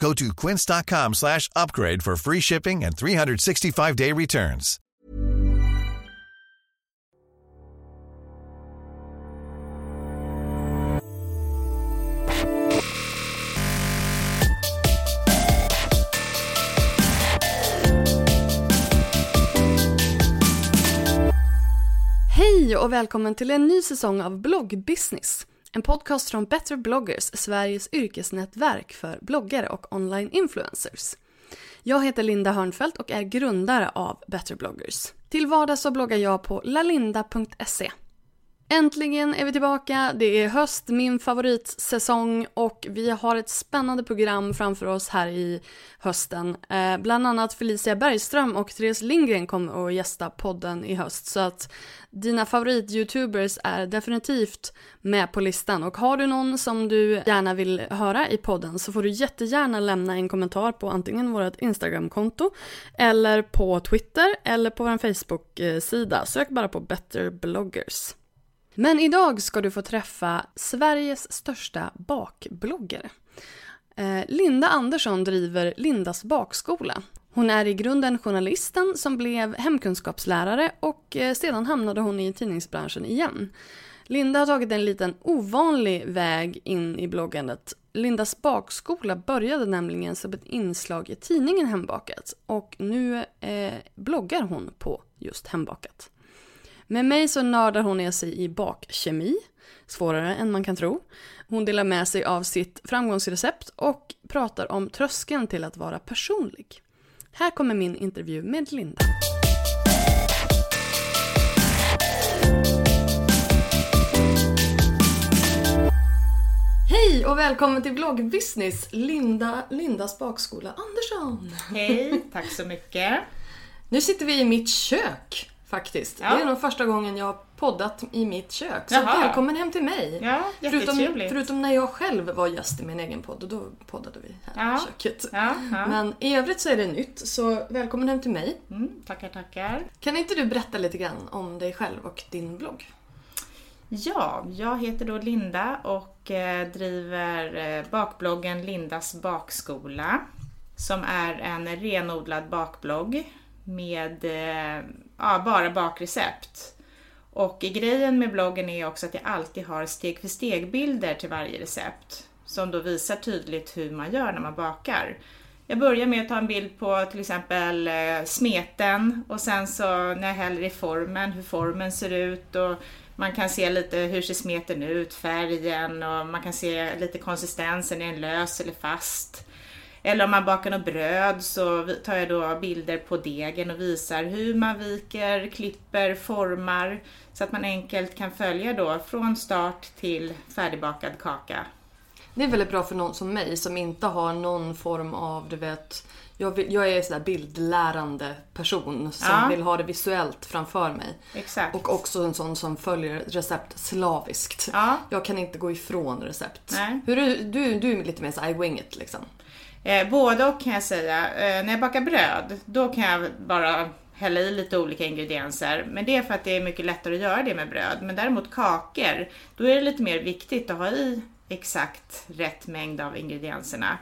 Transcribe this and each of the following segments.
Go to quince.com slash upgrade for free shipping and 365-day returns. Hej och välkommen till en ny säsong av Bloggbusiness. En podcast från Better bloggers, Sveriges yrkesnätverk för bloggare och online influencers. Jag heter Linda Hörnfeldt och är grundare av Better bloggers. Till vardags så bloggar jag på lalinda.se. Äntligen är vi tillbaka, det är höst, min favoritsäsong och vi har ett spännande program framför oss här i hösten. Eh, bland annat Felicia Bergström och Therese Lindgren kommer att gästa podden i höst så att dina favorit-youtubers är definitivt med på listan och har du någon som du gärna vill höra i podden så får du jättegärna lämna en kommentar på antingen vårt Instagram-konto eller på Twitter eller på vår Facebook-sida. Sök bara på Better bloggers. Men idag ska du få träffa Sveriges största bakbloggare. Eh, Linda Andersson driver Lindas bakskola. Hon är i grunden journalisten som blev hemkunskapslärare och eh, sedan hamnade hon i tidningsbranschen igen. Linda har tagit en liten ovanlig väg in i bloggandet. Lindas bakskola började nämligen som ett inslag i tidningen Hembakat och nu eh, bloggar hon på just Hembakat. Med mig så nördar hon ner sig i bakkemi, svårare än man kan tro. Hon delar med sig av sitt framgångsrecept och pratar om tröskeln till att vara personlig. Här kommer min intervju med Linda. Hej och välkommen till Bloggbusiness, Linda, Lindas bakskola Andersson. Hej, tack så mycket. Nu sitter vi i mitt kök faktiskt. Ja. Det är nog första gången jag har poddat i mitt kök. Så Jaha. välkommen hem till mig. Ja, förutom, förutom när jag själv var gäst i min egen podd och då poddade vi här Ja. i köket. Ja, ja. Men i övrigt så är det nytt, så välkommen hem till mig. Mm, tackar, tackar. Kan inte du berätta lite grann om dig själv och din blogg? Ja, jag heter då Linda och eh, driver eh, bakbloggen Lindas bakskola som är en renodlad bakblogg med eh, ja, bara bakrecept. Och grejen med bloggen är också att jag alltid har steg för steg-bilder till varje recept som då visar tydligt hur man gör när man bakar. Jag börjar med att ta en bild på till exempel eh, smeten och sen så när jag häller i formen, hur formen ser ut och man kan se lite hur ser smeten ut, färgen och man kan se lite konsistensen, är den lös eller fast? Eller om man bakar något bröd så tar jag då bilder på degen och visar hur man viker, klipper, formar så att man enkelt kan följa då från start till färdigbakad kaka. Det är väldigt bra för någon som mig som inte har någon form av, du vet, jag, vill, jag är sådär bildlärande person som Ja. vill ha det visuellt framför mig. Exakt. Och också en sån som följer recept slaviskt. Ja. Jag kan inte gå ifrån recept. Nej. Hur du, du är lite mer så I wing it liksom. Eh, både och kan jag säga. Eh, när jag bakar bröd, då kan jag bara hälla i lite olika ingredienser. Men det är för att det är mycket lättare att göra det med bröd. Men däremot kakor, då är det lite mer viktigt att ha i exakt rätt mängd av ingredienserna.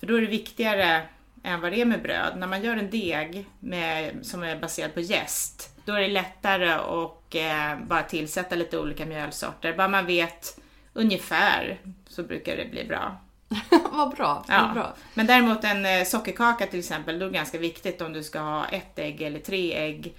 För då är det viktigare än vad det är med bröd. När man gör en deg med, som är baserad på jäst, då är det lättare att eh, bara tillsätta lite olika mjölsorter. Bara man vet ungefär så brukar det bli bra. vad bra. Ja. Vad bra. Men däremot en eh, sockerkaka till exempel, då är det ganska viktigt om du ska ha ett ägg eller tre ägg.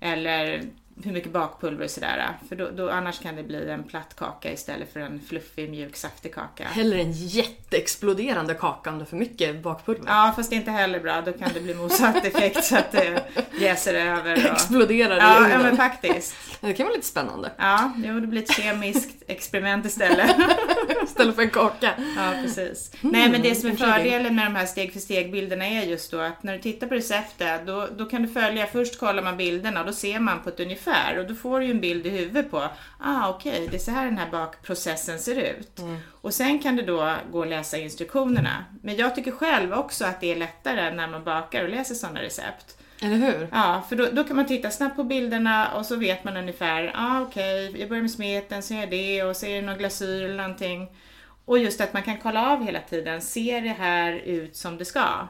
Eller hur mycket bakpulver och sådär. För då, då, annars kan det bli en platt kaka istället för en fluffig, mjuk, saftig kaka. Hellre en jätteexploderande kaka om det är för mycket bakpulver. Ja, fast det är inte heller bra. Då kan det bli motsatt effekt så att det jäser över. Och... Exploderar i Ja, ja, men faktiskt. Det kan vara lite spännande. Ja, jo, det blir ett kemiskt experiment istället. Istället för en kaka. Ja, precis. Nej, men det som är intriguing. fördelen med de här steg för steg-bilderna är just då att när du tittar på receptet, då, då kan du följa, först kollar man bilderna och då ser man på ett ungefär och då får du ju en bild i huvudet på, ah okej, det är så här den här bakprocessen ser ut. Och sen kan du då gå och läsa instruktionerna. Men jag tycker själv också att det är lättare när man bakar och läser sådana recept. Eller hur? Ja, för då, då kan man titta snabbt på bilderna och så vet man ungefär, ah, okej, jag börjar med smeten, så gör jag det och så är det någon glasyr eller någonting. Och just att man kan kolla av hela tiden, ser det här ut som det ska?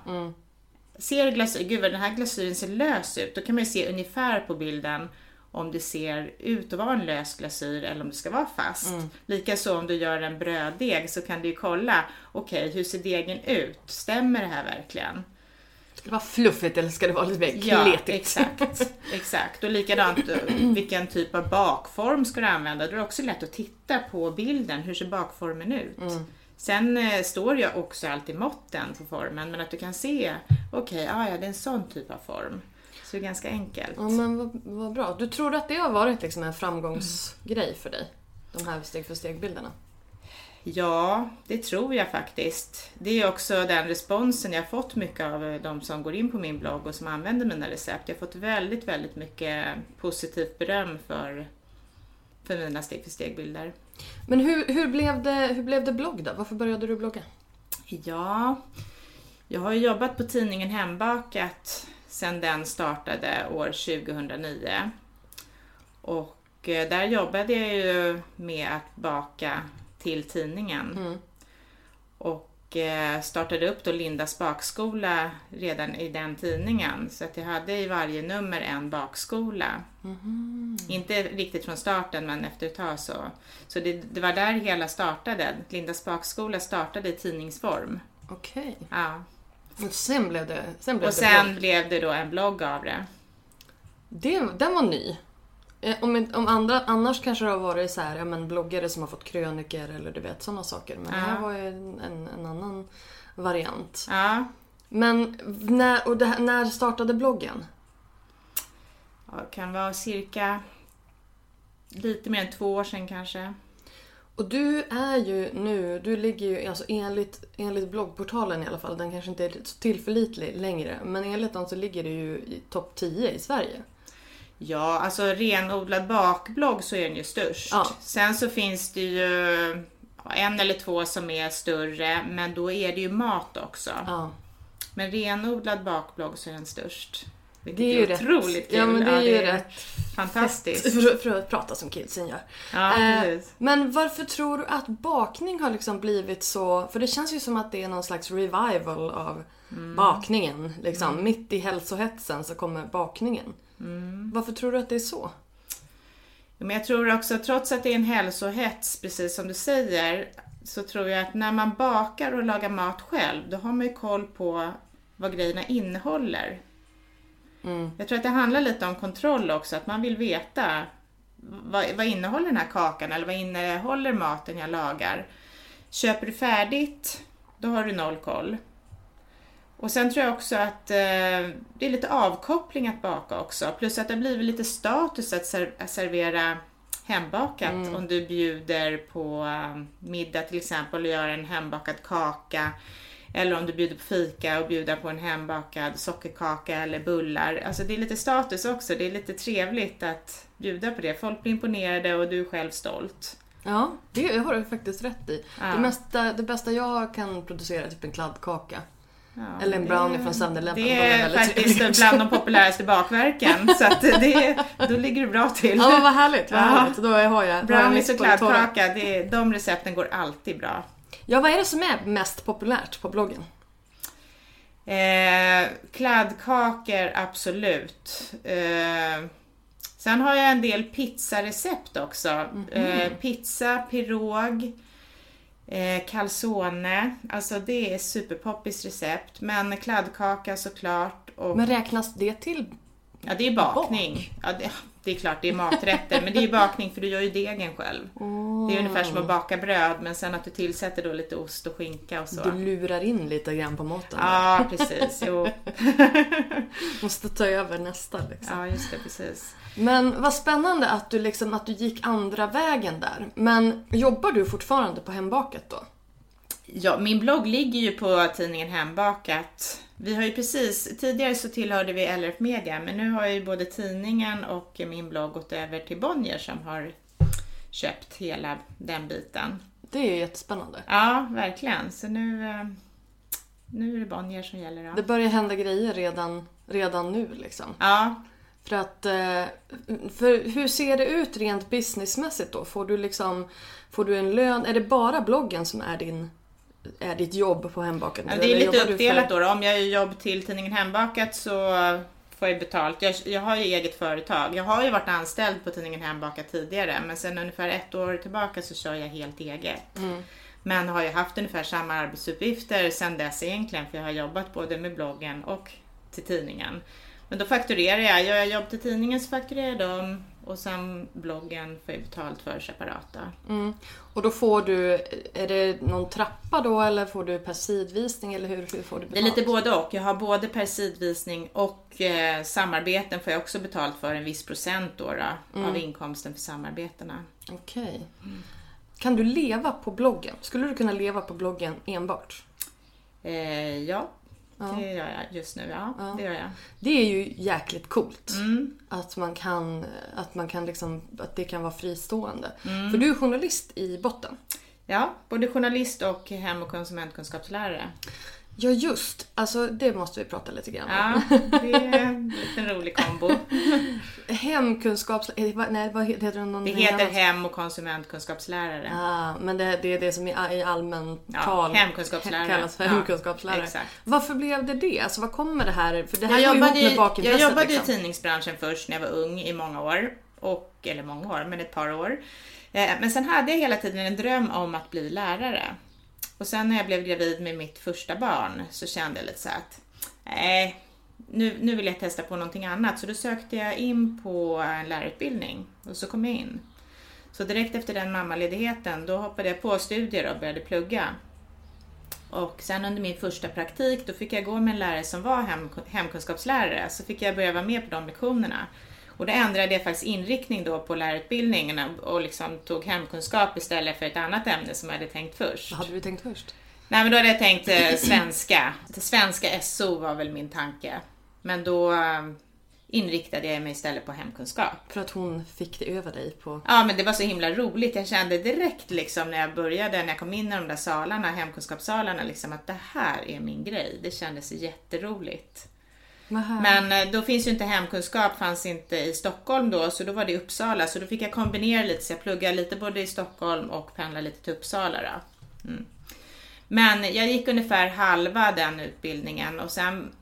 Ser glasyr, gud vad den här glasyren ser lös ut, då kan man ju se ungefär på bilden om det ser ut att vara en lös glasyr eller om det ska vara fast. Likaså om du gör en bröddeg så kan du ju kolla, okej hur ser degen ut? Stämmer det här verkligen? Ska det vara fluffigt eller ska det vara lite mer Ja, kletigt? exakt. exakt. Och likadant, eh, vilken typ av bakform ska du använda? Då är det också lätt att titta på bilden, hur ser bakformen ut? Mm. Sen eh, står jag också alltid måtten på formen, men att du kan se, okej, ah, ja, det är en sån typ av form. Så det är ganska enkelt. Ja men vad, vad bra. Du tror att det har varit liksom en framgångsgrej för dig? De här steg för steg-bilderna? Ja, det tror jag faktiskt. Det är också den responsen jag har fått mycket av eh, de som går in på min blogg och som använder mina recept. Jag har fått väldigt, väldigt mycket positivt beröm för, för mina steg för steg-bilder. Men hur, hur, blev det, hur blev det blogg då? Varför började du blogga? Ja, jag har jobbat på tidningen Hembakat sedan den startade år 2009. Och eh, där jobbade jag ju med att baka till tidningen. Och eh, startade upp då Lindas bakskola redan i den tidningen. Så att jag hade i varje nummer en bakskola. Inte riktigt från starten men efter ett tag så. Så det, det var där hela startade. Lindas bakskola startade i tidningsform. Okej. Ja. Och sen blev det, sen blev Och det sen blogg. blev det då en blogg av det. Det, den var ny. Eh, Om, om andra, annars kanske det har varit så här, ja, men bloggare som har fått kröniker eller du vet sådana saker. Men det här Ja. var ju en, en, en annan variant. Ja, Men när, och det när startade bloggen? Ja, det kan vara cirka lite mer än två år sedan kanske. Och du är ju nu, du ligger ju alltså enligt, enligt bloggportalen i alla fall, den kanske inte är så tillförlitlig längre, men enligt den så ligger du ju i topp 10 i Sverige. Ja, alltså renodlad bakblogg så är den ju störst. Ja. Sen så finns det ju en eller två som är större, men då är det ju mat också. Ja. Men renodlad bakblogg så är den störst. Vilket Det är ju rätt. otroligt kul. Ja, men det är ju rätt fantastiskt. För, för att prata som kidsen gör. Ja, Eh, men varför tror du att bakning har liksom blivit så... För det känns ju som att det är någon slags revival av Mm. bakningen. Liksom. Mitt i hälsohetsen så kommer bakningen. Mm. Varför tror du att det är så? Men jag tror också, trots att det är en hälsohets, precis som du säger, så tror jag att när man bakar och lagar mat själv, då har man ju koll på vad grejerna innehåller. Jag tror att det handlar lite om kontroll också, att man vill veta vad, vad innehåller den här kakan eller vad innehåller maten jag lagar. Köper du färdigt, då har du noll koll. Och sen tror jag också att eh, det är lite avkoppling att baka också. Plus att det blivit lite status att, ser- att servera hembakat om du bjuder på eh, middag till exempel och gör en hembakad kaka. Eller om du bjuder på fika och bjuder på en hembakad sockerkaka eller bullar. Alltså det är lite status också. Det är lite trevligt att bjuda på det. Folk blir imponerade och du är själv stolt. Ja, det har du faktiskt rätt i. Ja. Det, mesta, det bästa jag kan producera är typ en kladdkaka. Ja, Eller en brownie från 7-Eleven. Det De är faktiskt trevliga. bland de populäraste bakverken. så att det, då ligger du bra till. Ja, vad härligt. Vad Ja. härligt. Då har jag, Brownies och kladdkaka, det, de recepten går alltid bra. Ja, vad är det som är mest populärt på bloggen? Eh, kladdkakor, absolut. Eh, sen har jag en del pizzarecept också. Mhm. Eh, pizza, pirog, eh, calzone. Alltså det är superpoppis recept. Men kladdkaka såklart. Och, Men räknas det till? ja, det är bakning. Ja, det, det är klart, det är maträtter. men det är bakning för du gör ju degen själv. Det är ungefär som att baka bröd men sen att du tillsätter då lite ost och skinka och så. Du lurar in lite grann på maten. Ja, precis. Jo. Måste ta över nästa liksom. Ja, just det, precis. Men vad spännande att du, liksom, att du gick andra vägen där. Men jobbar du fortfarande på Hembaket då? Ja, min blogg ligger ju på tidningen Hembakat. Vi har ju precis, tidigare så tillhörde vi LRF Media, men nu har ju både tidningen och min blogg gått över till Bonnier som har köpt hela den biten. Det är ju jättespännande. Ja, verkligen. Så nu, eh, nu är det Bonnier som gäller. Ja. Det börjar hända grejer redan, redan nu liksom. ja, För att, eh, för hur ser det ut rent businessmässigt då? Får du liksom, får du en lön? Är det bara bloggen som är din, är ditt jobb på Hembaket? Ja, det är lite uppdelat för- då. Om jag gör jobb till tidningen Hembakat så får jag betalt. Jag, jag har ju eget företag. Jag har ju varit anställd på tidningen Hembakat tidigare men sen ungefär ett år tillbaka så kör jag helt eget. Men har ju haft ungefär samma arbetsuppgifter sen dess egentligen för jag har jobbat både med bloggen och till tidningen. Men då fakturerar jag. Gör jag jobb till tidningen så fakturerar jag dem och sen bloggen får jag betalt för separat. då. Mm. Och då får du, är det någon trappa då eller får du per sidvisning eller hur, hur får du betalt? Det är lite både och. Jag har både per sidvisning och eh, samarbeten får jag också betalt för en viss procent då, då av inkomsten för samarbetena. Okej. Kan du leva på bloggen? Skulle du kunna leva på bloggen enbart? Eh, ja, det gör jag just nu. Ja, det gör jag. Det är ju jäkligt coolt. Mm. Att man kan, att man kan liksom, att det kan vara fristående. Mm. För du är journalist i botten. Ja, både journalist och hem och konsumentkunskapslärare. Ja just, alltså det måste vi prata lite grann om. Ja, det är en liten rolig kombo. Hemkunskaps... eh, vad- Nej, vad heter det? Någon Det heter hem och konsumentkunskapslärare. Ah, men det, det är det som i, i allmän Ja, tal hemkunskapslärare. kallas för Ja, hemkunskapslärare. exakt. Varför blev det det? Alltså vad kommer det här? För det här Jag går ihop jobbade, med bakintresset. jag jobbade liksom. i tidningsbranschen först när jag var ung i många år. Och, eller många år, men ett par år. Eh, Men sen hade jag hela tiden en dröm om att bli lärare. Och sen när jag blev gravid med mitt första barn så kände jag lite så att nej, nu, nu vill jag testa på någonting annat. Så då sökte jag in på en lärarutbildning och så kom jag in. Så direkt efter den mammaledigheten då hoppade jag på studier och började plugga. Och sen under min första praktik då fick jag gå med en lärare som var hem, hemkunskapslärare. Så fick jag börja vara med på de lektionerna. Och då ändrade jag faktiskt inriktning då på lärarutbildningen och liksom tog hemkunskap istället för ett annat ämne som jag hade tänkt först. Vad hade du tänkt först? Nej men då hade jag tänkt eh, svenska. Svenska SO var väl min tanke. Men då eh, inriktade jag mig istället på hemkunskap. För att hon fick det över dig på... Ja men det var så himla roligt. Jag kände direkt liksom när jag började, när jag kom in i de där salarna, hemkunskapssalarna, liksom att det här är min grej. Det kändes jätteroligt. Aha. Men eh, då finns ju inte hemkunskap, fanns inte i Stockholm då, så då var det i Uppsala. Så då fick jag kombinera lite, så jag pluggade lite både i Stockholm och pendlade lite till Uppsala då. Mm. Men jag gick ungefär halva den utbildningen och sen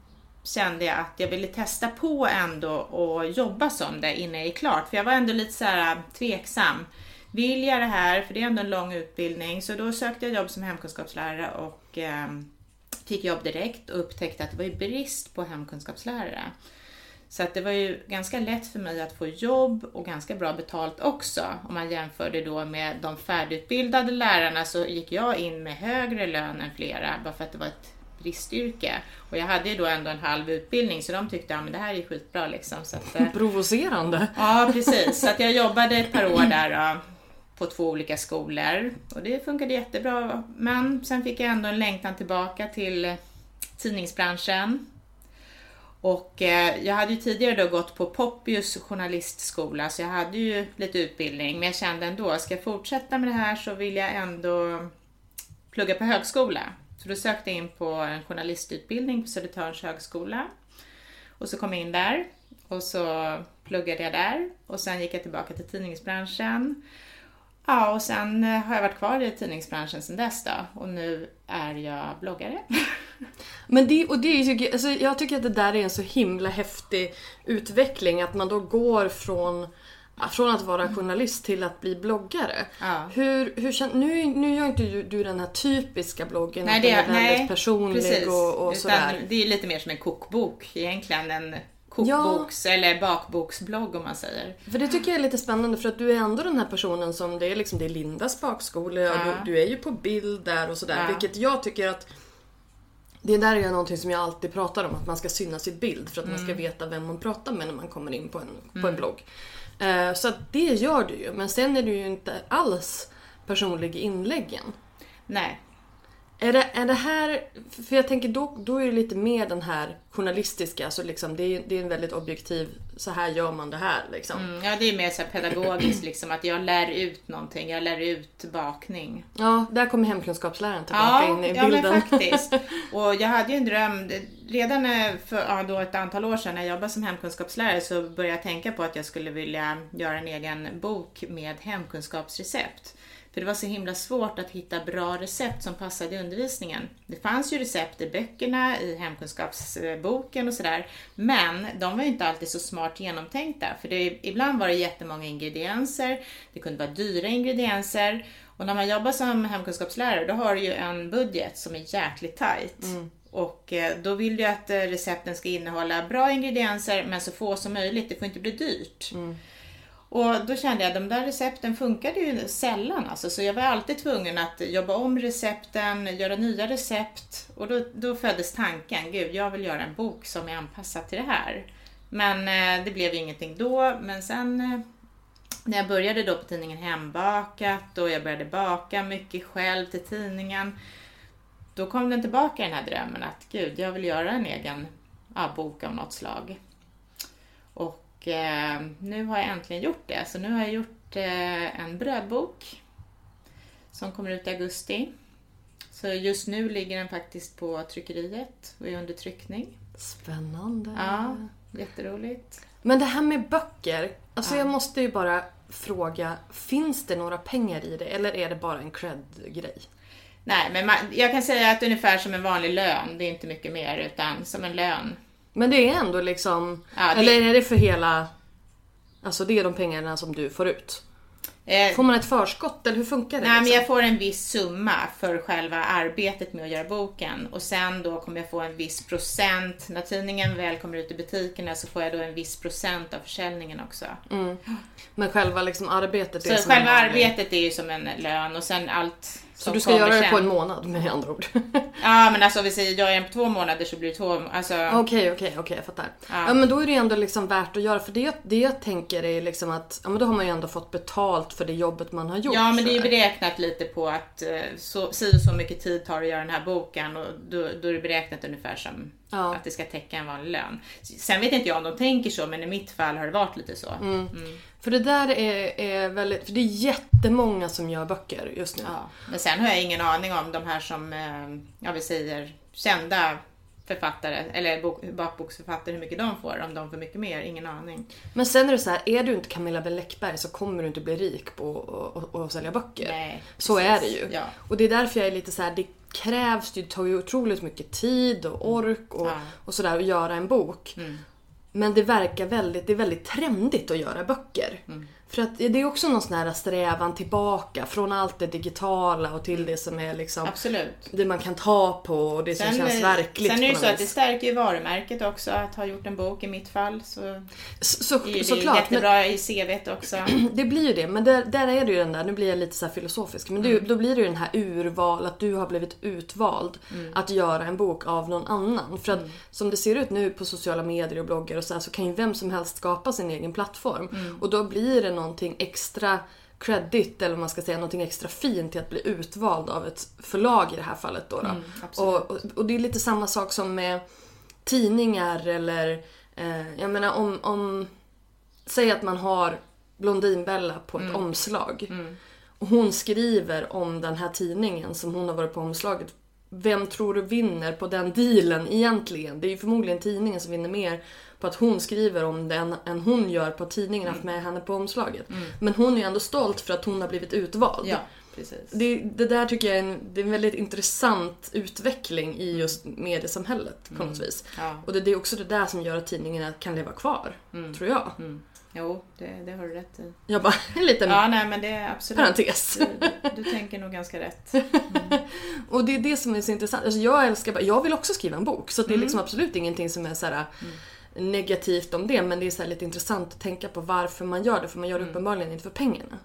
kände jag att jag ville testa på ändå och jobba som det innan jag är klart. För jag var ändå lite så här eh, tveksam. Vill jag det här? För det är ändå en lång utbildning. Så då sökte jag jobb som hemkunskapslärare och eh, fick jobb direkt och upptäckte att det var ju brist på hemkunskapslärare. Så att det var ju ganska lätt för mig att få jobb och ganska bra betalt också. Om man jämförde då med de färdigutbildade lärarna så gick jag in med högre lön än flera bara för att det var ett bristyrke. Och jag hade ju då ändå en halv utbildning så de tyckte att ja, det här är skitbra liksom. Så att, eh, Provocerande. Ja, precis. Så att jag jobbade ett par år där då, på två olika skolor och det funkade jättebra. Men sen fick jag ändå en längtan tillbaka till eh, tidningsbranschen. Och eh, jag hade ju tidigare då gått på Poppius journalistskola så jag hade ju lite utbildning men jag kände ändå, ska jag fortsätta med det här så vill jag ändå plugga på högskola. Så då sökte jag in på en journalistutbildning på Södertörns högskola. Och så kom jag in där och så pluggade jag där och sen gick jag tillbaka till tidningsbranschen. Ja, och sen eh, har jag varit kvar i tidningsbranschen sedan dess då och nu är jag bloggare. Men det, och det är ju, alltså jag tycker att det där är en så himla häftig utveckling. Att man då går från, från att vara journalist till att bli bloggare. Ja. Hur, hur nu, nu gör inte du, du den här typiska bloggen, Nej, det, är väldigt nej, personlig precis. och, och sådär. Det är lite mer som en kokbok egentligen. En kokboks eller bakboksblogg om man säger. För det tycker jag är lite spännande för att du är ändå den här personen som, det är liksom det är Lindas bakskola och Ja. du, du är ju på bild där och sådär. Ja. Vilket jag tycker att det där är någonting som jag alltid pratar om, att man ska synas i bild för att man ska Mm. veta vem man pratar med när man kommer in på en, på en blogg. Eh, så att det gör du ju, men sen är du ju inte alls personlig i inläggen. Nej. Är det, är det här, för jag tänker då, då är det lite mer den här journalistiska, så liksom det är, det är en väldigt objektiv, så här gör man det här liksom. Mm, ja, det är mer så pedagogiskt liksom att jag lär ut någonting. Jag lär ut bakning. Ja, där kommer hemkunskapsläraren tillbaka in i ja, bilden. men faktiskt. Och jag hade ju en dröm, redan för ja, då ett antal år sedan när jag jobbade som hemkunskapslärare så började jag tänka på att jag skulle vilja göra en egen bok med hemkunskapsrecept. För det var så himla svårt att hitta bra recept som passade undervisningen. Det fanns ju recept i böckerna, i hemkunskapsboken och sådär, men de var ju inte alltid så smart genomtänkta. För det, ibland var det jättemånga ingredienser, det kunde vara dyra ingredienser och när man jobbar som hemkunskapslärare då har du ju en budget som är jäkligt tajt. Och eh, då vill du att eh, recepten ska innehålla bra ingredienser men så få som möjligt, det får inte bli dyrt. Och då kände jag att de där recepten funkade ju sällan alltså, så jag var alltid tvungen att jobba om recepten, göra nya recept och då, då föddes tanken, gud jag vill göra en bok som är anpassad till det här. Men eh, det blev ju ingenting då, men sen eh, när jag började då på tidningen Hembakat och jag började baka mycket själv till tidningen, då kom den tillbaka den här drömmen att gud, jag vill göra en egen ja, bok av något slag. Och eh, nu har jag äntligen gjort det. Så nu har jag gjort eh, en brödbok som kommer ut i augusti. Så just nu ligger den faktiskt på tryckeriet och är under tryckning. Spännande. Ja, jätteroligt. Men det här med böcker, alltså jag måste ju bara fråga, finns det några pengar i det eller är det bara en cred-grej? Nej, men man, jag kan säga att ungefär som en vanlig lön, det är inte mycket mer, utan som en lön. Men det är ändå liksom, Ja, det- eller är det för hela, alltså det är de pengarna som du får ut? Eh, Får man ett förskott eller hur funkar det? Nej, men liksom? jag får en viss summa för själva arbetet med att göra boken och sen då kommer jag få en viss procent. När tidningen väl kommer ut i butikerna så får jag då en viss procent av försäljningen också. Men själva liksom arbetet är Så själva arbetet är ju som en lön och sen allt Så du ska göra det sen. på en månad med andra ord? Ja, men alltså vi säger jag är en på två månader så blir det två, alltså. Okej, okej, okej, jag fattar. Ja. Ja. men då är det ändå liksom värt att göra. För det, jag- det jag tänker är liksom att, ja men då har man ju ändå fått betalt för det jobbet man har gjort. Ja, men det är ju beräknat lite på att eh, så, si och så mycket tid tar det att göra den här boken och då, då är det beräknat ungefär som Ja. att det ska täcka en vanlig lön. Sen vet inte jag om de tänker så, men i mitt fall har det varit lite så. Mm. För det där är, är väldigt, för det är jättemånga som gör böcker just nu. Ja. Men sen har jag ingen aning om de här som, eh, ja vi säger, kända författare, eller bok, bakboksförfattare, hur mycket de får. Om de får mycket mer, ingen aning. Men sen är det så här, är du inte Camilla Läckberg så kommer du inte bli rik på att sälja böcker. Nej, så precis. är det ju. Ja. Och det är därför jag är lite så här, det krävs, det tar ju otroligt mycket tid och ork och, Ja. och sådär att göra en bok. Men det verkar väldigt, det är väldigt trendigt att göra böcker. För att det är också någon sån här strävan tillbaka från allt det digitala och till det som är liksom Absolut. det man kan ta på och det som känns verkligt sen är det på så något att det vis. stärker ju varumärket också att ha gjort en bok i mitt fall. Så Så, så, är ju det såklart. Men, jättebra i CVt också. det blir ju det, men där, där är det ju den där, nu blir jag lite så här filosofisk, men det, då blir det ju den här urval, att du har blivit utvald att göra en bok av någon annan. För att som det ser ut nu på sociala medier och bloggar och så här, så kan ju vem som helst skapa sin egen plattform. Och då blir det någonting extra credit, eller man ska säga, någonting extra fint till att bli utvald av ett förlag i det här fallet. Då, då. absolut. och, och, och det är lite samma sak som med tidningar eller, eh, jag menar om, om Säg att man har Blondinbella på ett omslag. Och hon skriver om den här tidningen som hon har varit på omslaget. Vem tror du vinner på den dealen egentligen? Det är ju förmodligen tidningen som vinner mer på att hon skriver om den än hon gör på tidningen haft med henne på omslaget. Men hon är ju ändå stolt för att hon har blivit utvald. Ja, precis. Det, det där tycker jag är en, det är en väldigt intressant utveckling i just mediesamhället på något vis. Ja. Och det, det är också det där som gör att tidningarna kan leva kvar, tror jag. Jo, det, det har du rätt i. Jag bara, en liten Ja, nej men det är absolut. parentes. Du, du, tänker nog ganska rätt. Och det är det som är så intressant. Alltså jag älskar jag vill också skriva en bok. Så det är liksom absolut ingenting som är så här negativt om det. Men det är så lite intressant att tänka på varför man gör det. För man gör det uppenbarligen inte för pengarna.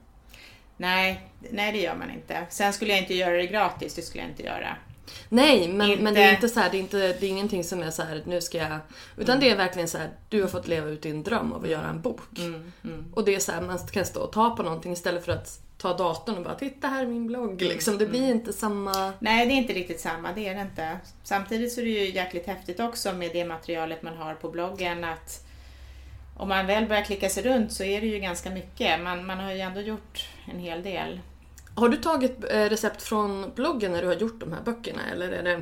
Nej, nej, det gör man inte. Sen skulle jag inte göra det gratis, det skulle jag inte göra. Nej, men, Inte- men det är inte så här, det är, inte, det är ingenting som är så här, nu ska jag... Utan det är verkligen så här, du har fått leva ut din dröm av att göra en bok. Och det är så här, man kan stå och ta på någonting istället för att ta datorn och bara titta här är min blogg. Liksom. Det blir inte samma... Nej, det är inte riktigt samma, det är det inte. Samtidigt så är det ju jäkligt häftigt också med det materialet man har på bloggen att om man väl börjar klicka sig runt så är det ju ganska mycket. Man, man har ju ändå gjort en hel del. Har du tagit eh, recept från bloggen när du har gjort de här böckerna? Eller är det...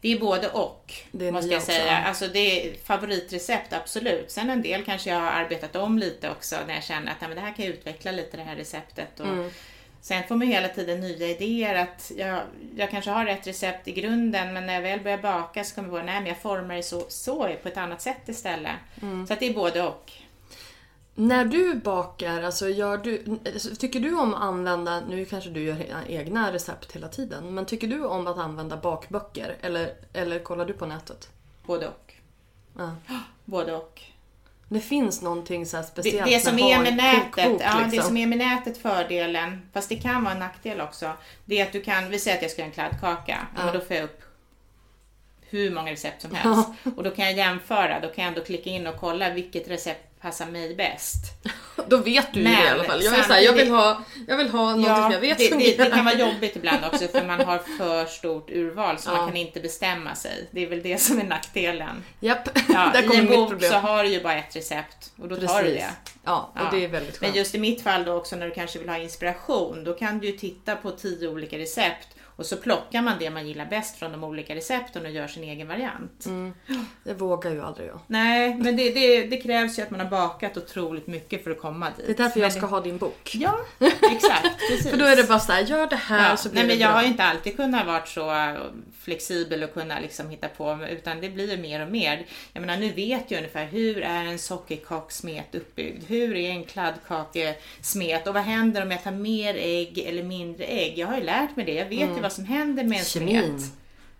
Det är både och, Det måste jag säga. Alltså det är favoritrecept, absolut. Sen en del kanske jag har arbetat om lite också när jag känner att ja, men det här kan jag utveckla lite det här receptet. Och Mm. Sen får man hela tiden nya idéer. att jag, jag kanske har rätt recept i grunden men när jag väl börjar baka så kommer jag på nej men jag formar det så, så på ett annat sätt istället. Mm. Så att det är både och. När du bakar, alltså gör du, tycker du om att använda, nu kanske du gör egna recept hela tiden, men tycker du om att använda bakböcker eller, eller kollar du på nätet? Både och. Ja. Både och. Det finns någonting så här Det, speciellt det som är med nätet, kokbok, ja, det liksom. som är med nätet fördelen, fast det kan vara en nackdel också, det är att du kan, vi säger att jag ska göra en kladdkaka, ja. men då får jag upp hur många recept som helst. Och då kan jag jämföra, då kan jag ändå klicka in och kolla vilket recept passar mig bäst. Då vet du ju Men det i alla fall. Jag, är så här, jag, vill ha, jag vill ha någonting som jag vet det, det, fungerar. det kan vara jobbigt ibland också för man har för stort urval så Ja. man kan inte bestämma sig. Det är väl det som är nackdelen. Japp, Ja, där kommer mitt problem. så har du ju bara ett recept och då tar du det. Ja, och Ja. det är väldigt skönt. Men just i mitt fall då också när du kanske vill ha inspiration, då kan du ju titta på tio olika recept och så plockar man det man gillar bäst från de olika recepten och gör sin egen variant. Mm. Det vågar ju aldrig jag. Nej, men det, det, det krävs ju att man har bakat otroligt mycket för att komma dit. Det är därför jag Men ska ha din bok. Ja, exakt. Precis. För då är det bara så här, gör det här Ja, så blir nej, men det jag bra. har ju inte alltid kunnat vara så flexibel och kunna liksom hitta på, utan det blir mer och mer. Jag menar, nu vet jag ungefär hur är en sockerkakssmet uppbyggd? Hur är en kladdkakesmet? Och vad händer om jag tar mer ägg eller mindre ägg? Jag har ju lärt mig det. Jag vet ju vad som händer med Kemin.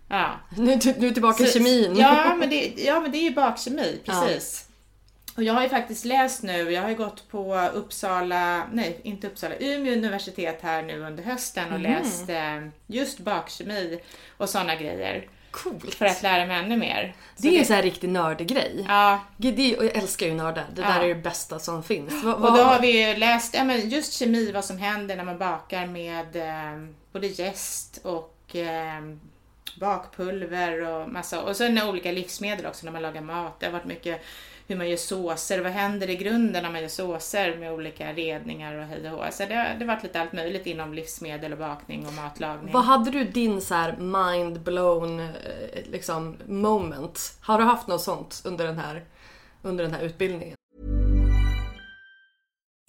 Ja. Nu, nu tillbaka Så- kemin. Ja men, det, ja, men det är ju bakkemi, precis. Och jag har ju faktiskt läst nu, jag har ju gått på Uppsala, nej inte Uppsala, Umeå universitet här nu under hösten och Mhm. läst eh, just bakkemi och sådana grejer. Coolt. För att lära mig ännu mer. Så Det är en sån här riktig nördig grej. Ja, Det, och jag älskar ju nördar. Det Ja. där är det bästa som finns. Va, och va, då har vi ju läst ja, men just kemi, vad som händer när man bakar med eh, både jäst och eh, bakpulver och massa, och sen olika livsmedel också när man lagar mat. Det har varit mycket hur man gör såser, vad händer i grunden när man gör såser med olika redningar och hej och hå. Så det, har- det har varit lite allt möjligt inom livsmedel och bakning och matlagning. vad hade du din så här mind blown eh, liksom moment? Har du haft något sånt under den här, under den här utbildningen?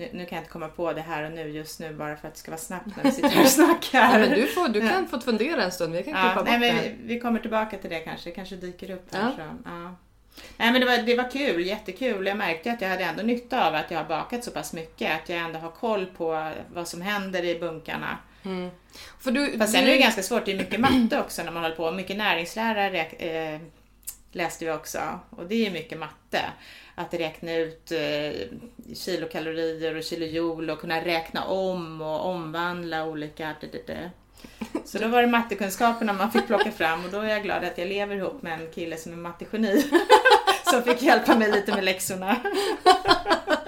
Nu, nu kan jag inte komma på det här och nu just nu bara för att det ska vara snabbt när vi sitter här och snackar. Ja, men du, får, du kan få fundera en stund, vi kan klippa Ja, bort nej, det men här. vi, vi kommer tillbaka till det kanske, det kanske dyker upp Ja. härifrån. Ja. Nej men det var, det var kul, jättekul. Jag märkte att jag hade ändå nytta av att jag har bakat så pass mycket. Att jag ändå har koll på vad som händer i bunkarna. För du, Fast sen du, är det ganska svårt, det är mycket matte också när man håller på. Mycket näringslära eh, läste vi också. Och det är mycket matte. Att räkna ut eh, kilokalorier och kilojoule och kunna räkna om och omvandla olika... Så då var det mattekunskaperna man fick plocka fram och då är jag glad att jag lever ihop med en kille som är mattegeni. Som fick hjälpa mig lite med läxorna.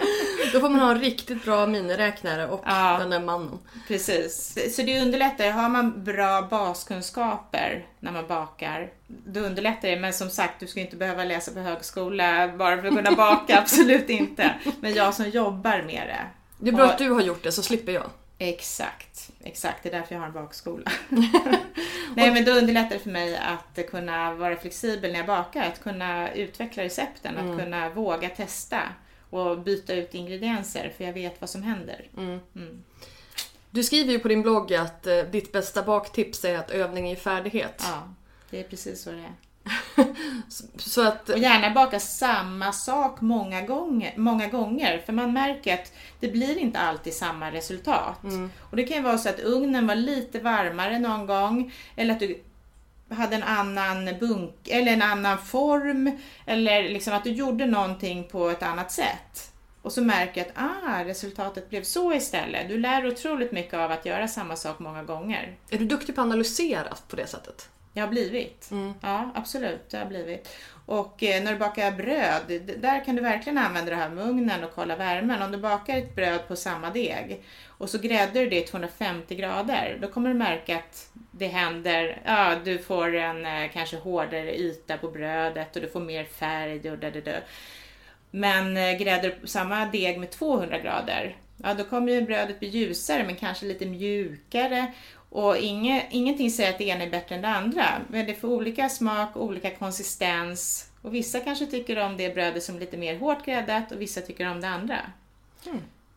Då får man ha en riktigt bra miniräknare och Ja. den där mannen. Precis. Så det underlättar. Har man bra baskunskaper när man bakar, då underlättar det. Men som sagt, du ska inte behöva läsa på högskola bara för att kunna baka. Absolut inte. Men jag som jobbar med det. Det är bra har- att du har gjort det så slipper jag. Exakt, exakt. Det är därför jag har en bakskola. Nej, men då underlättar det för mig att kunna vara flexibel när jag bakar, att kunna utveckla recepten, att kunna våga testa och byta ut ingredienser för jag vet vad som händer. Du skriver ju på din blogg att eh, ditt bästa baktips är att övning är färdighet. Ja, det är precis så det är. Så att, Och gärna baka samma sak många gånger, många gånger för man märker att det blir inte alltid samma resultat. Och det kan ju vara så att ugnen var lite varmare någon gång eller att du hade en annan bunk eller en annan form eller liksom att du gjorde någonting på ett annat sätt. Och så märker jag att ah, resultatet blev så istället. Du lär otroligt mycket av att göra samma sak många gånger. är du duktig på att analysera på det sättet? Jag har blivit. Ja, absolut. Det har blivit. Och eh, när du bakar bröd, där kan du verkligen använda det här med ugnen och kolla värmen. Om du bakar ett bröd på samma deg och så gräddar du det i 250 grader, då kommer du märka att det händer, ja du får en eh, kanske hårdare yta på brödet och du får mer färg och da, da, da. Men eh, gräddar du samma deg med 200 grader, ja då kommer ju brödet bli ljusare men kanske lite mjukare. Och inge, ingenting säger att det ena är bättre än det andra. Men det får olika smak, olika konsistens. Och vissa kanske tycker om det brödet som är lite mer hårt gräddat och vissa tycker om det andra.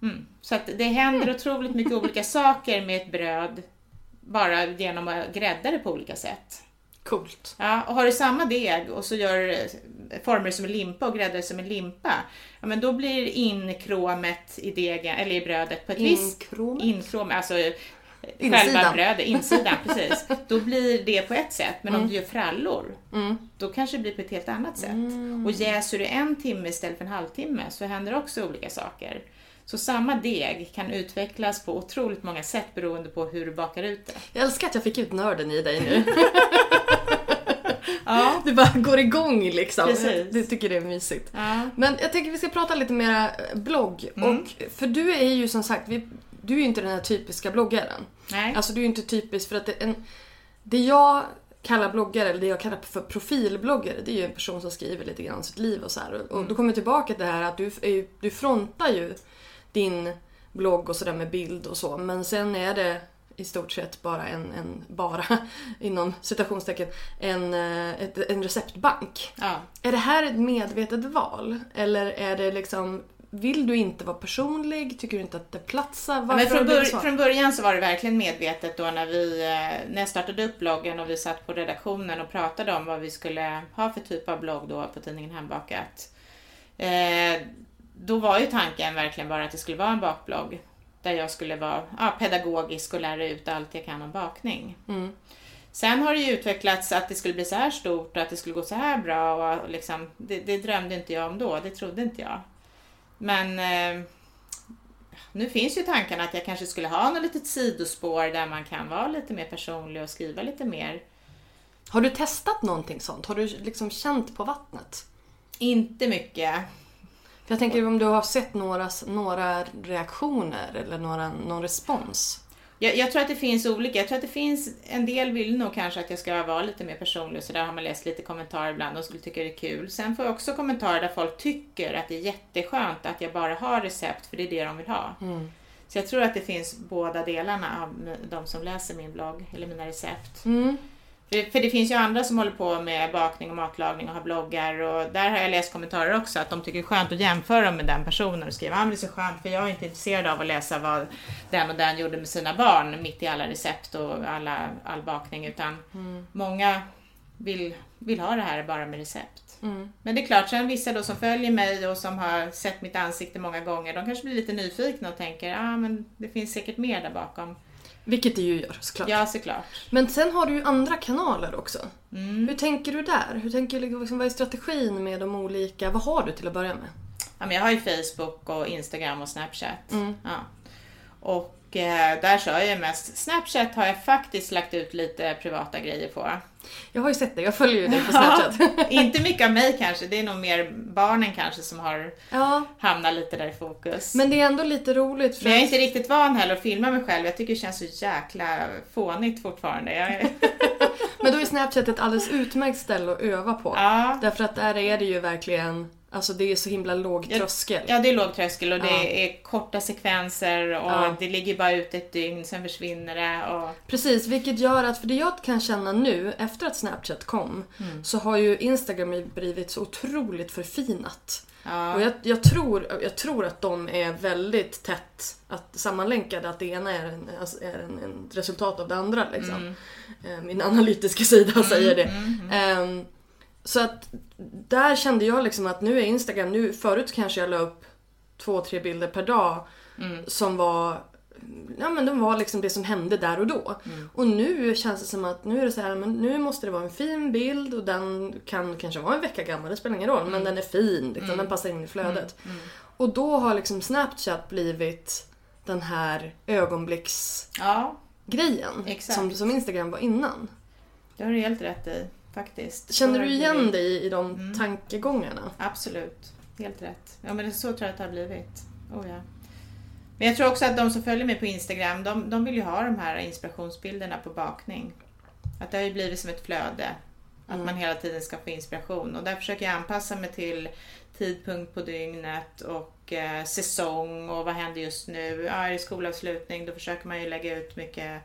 Mm. Så att det händer otroligt mycket olika saker med ett bröd bara genom att grädda det på olika sätt. Coolt. Ja, och har du samma deg och så gör former som en limpa och gräddar som en limpa, ja, men då blir inkromet i degen, eller i brödet på ett visst... Inkromet? Inkrom, alltså själva Insidan. brödet, insidan, precis. Då blir det på ett sätt, men om du gör frallor, Mm. då kanske det blir på ett helt annat sätt. Och jäser du en timme istället för en halvtimme så händer också olika saker. Så samma deg kan utvecklas på otroligt många sätt beroende på hur du bakar ut det. Jag älskar att jag fick ut nörden i dig nu. Ja. Du bara går igång liksom. Precis. Du tycker det är mysigt. Ja. Men jag tänker vi ska prata lite mer eh, blogg. Mm. Och, för du är ju som sagt, vi, du är ju inte den här typiska bloggaren. Nej. Alltså du är ju inte typisk för att det, en, det jag kallar bloggare, eller det jag kallar för profilbloggare, det är ju en person som skriver lite grann om sitt liv och så här. Och, och då kommer jag tillbaka till det här att du, är du frontar ju din blogg och sådär med bild och så. Men sen är det i stort sett bara en, en bara inom citationstecken, en, eh, ett, en receptbank. Ja. Är det här ett medvetet val? Eller är det liksom, vill du inte vara personlig? Tycker du inte att det platsar? Varför men från, bör- från början så var det verkligen medvetet då när vi eh, när jag startade upp bloggen och vi satt på redaktionen och pratade om vad vi skulle ha för typ av blogg då på tidningen Hembakat. Eh, då var ju tanken verkligen bara att det skulle vara en bakblogg där jag skulle vara ja, pedagogisk och lära ut allt jag kan om bakning. Mm. Sen har det ju utvecklats att det skulle bli så här stort och att det skulle gå så här bra och liksom, det, det drömde inte jag om då, det trodde inte jag. Men eh, nu finns ju tanken att jag kanske skulle ha något litet sidospår där man kan vara lite mer personlig och skriva lite mer. Har du testat någonting sånt? Har du liksom känt på vattnet? Inte mycket. För jag tänker om du har sett några, några reaktioner eller några, någon respons? Jag, jag, tror att det finns olika. Jag tror att det finns, en del vill nog kanske att jag ska vara lite mer personlig så där har man läst lite kommentarer ibland och skulle tycka det är kul. Sen får jag också kommentarer där folk tycker att det är jätteskönt att jag bara har recept för det är det de vill ha. Mm. Så jag tror att det finns båda delarna av de som läser min blogg eller mina recept. Mm. För, för det finns ju andra som håller på med bakning och matlagning och har bloggar och där har jag läst kommentarer också att de tycker det är skönt att jämföra med den personen och skriva att ah, det är så skönt för jag är inte intresserad av att läsa vad den och den gjorde med sina barn mitt i alla recept och alla, all bakning utan Mm. många vill, vill ha det här bara med recept. Mm. Men det är klart, sen vissa då som följer mig och som har sett mitt ansikte många gånger, de kanske blir lite nyfikna och tänker ah, men det finns säkert mer där bakom. Vilket det ju gör såklart. Ja, såklart. Men sen har du ju andra kanaler också. Mm. Hur tänker du där? Hur tänker liksom, vad är strategin med de olika? Vad har du till att börja med? Ja, men jag har ju Facebook och Instagram och Snapchat. Mm. Ja. Och eh, där kör jag mest. Snapchat har jag faktiskt lagt ut lite privata grejer på. Jag har ju sett det, jag följer ju dig på Snapchat. Inte mycket av mig kanske, det är nog mer barnen kanske som har ja, hamnat lite där i fokus. men det är ändå lite roligt. För Men jag är inte riktigt van heller att filma mig själv. Jag tycker det känns så jäkla fånigt fortfarande. Är... men då är Snapchat ett alldeles utmärkt ställe att öva på. ja. Därför att där är det ju verkligen, alltså det är så himla låg Ja, tröskel. ja, det är låg tröskel och Ja. det är korta sekvenser och Ja. det ligger bara ut ett dygn, sen försvinner det. Och... Precis, vilket gör att, för det jag kan känna nu efter att Snapchat kom, så har ju Instagram blivit så otroligt förfinat. Ja. Och jag, jag, tror, jag tror att de är väldigt tätt att sammanlänkade, att det ena är, en, alltså är en, en resultat av det andra. Liksom. Eh, Min analytiska sida säger det. Ehm, så att där kände jag liksom att nu är Instagram, nu, förut kanske jag la upp två, tre bilder per dag som var Ja men de var liksom det som hände där och då. Och nu känns det som att nu är det så här, men nu måste det vara en fin bild och den kan kanske vara en vecka gammal, det spelar ingen roll. Men den är fin, liksom, den passar in i flödet. Och då har liksom Snapchat blivit den här ögonblicksgrejen ja, Exakt. som, som Instagram var innan. det har du helt rätt i faktiskt. Känner du igen dig i de tankegångarna? Absolut, helt rätt. Ja men det- så tror jag att det har blivit. Oh, ja. Men jag tror också att de som följer mig på Instagram, de, de vill ju ha de här inspirationsbilderna på bakning. Att det har ju blivit som ett flöde. Att man hela tiden ska få inspiration. Och där försöker jag anpassa mig till tidpunkt på dygnet och eh, säsong och vad händer just nu. Ja, är det skolavslutning då försöker man ju lägga ut mycket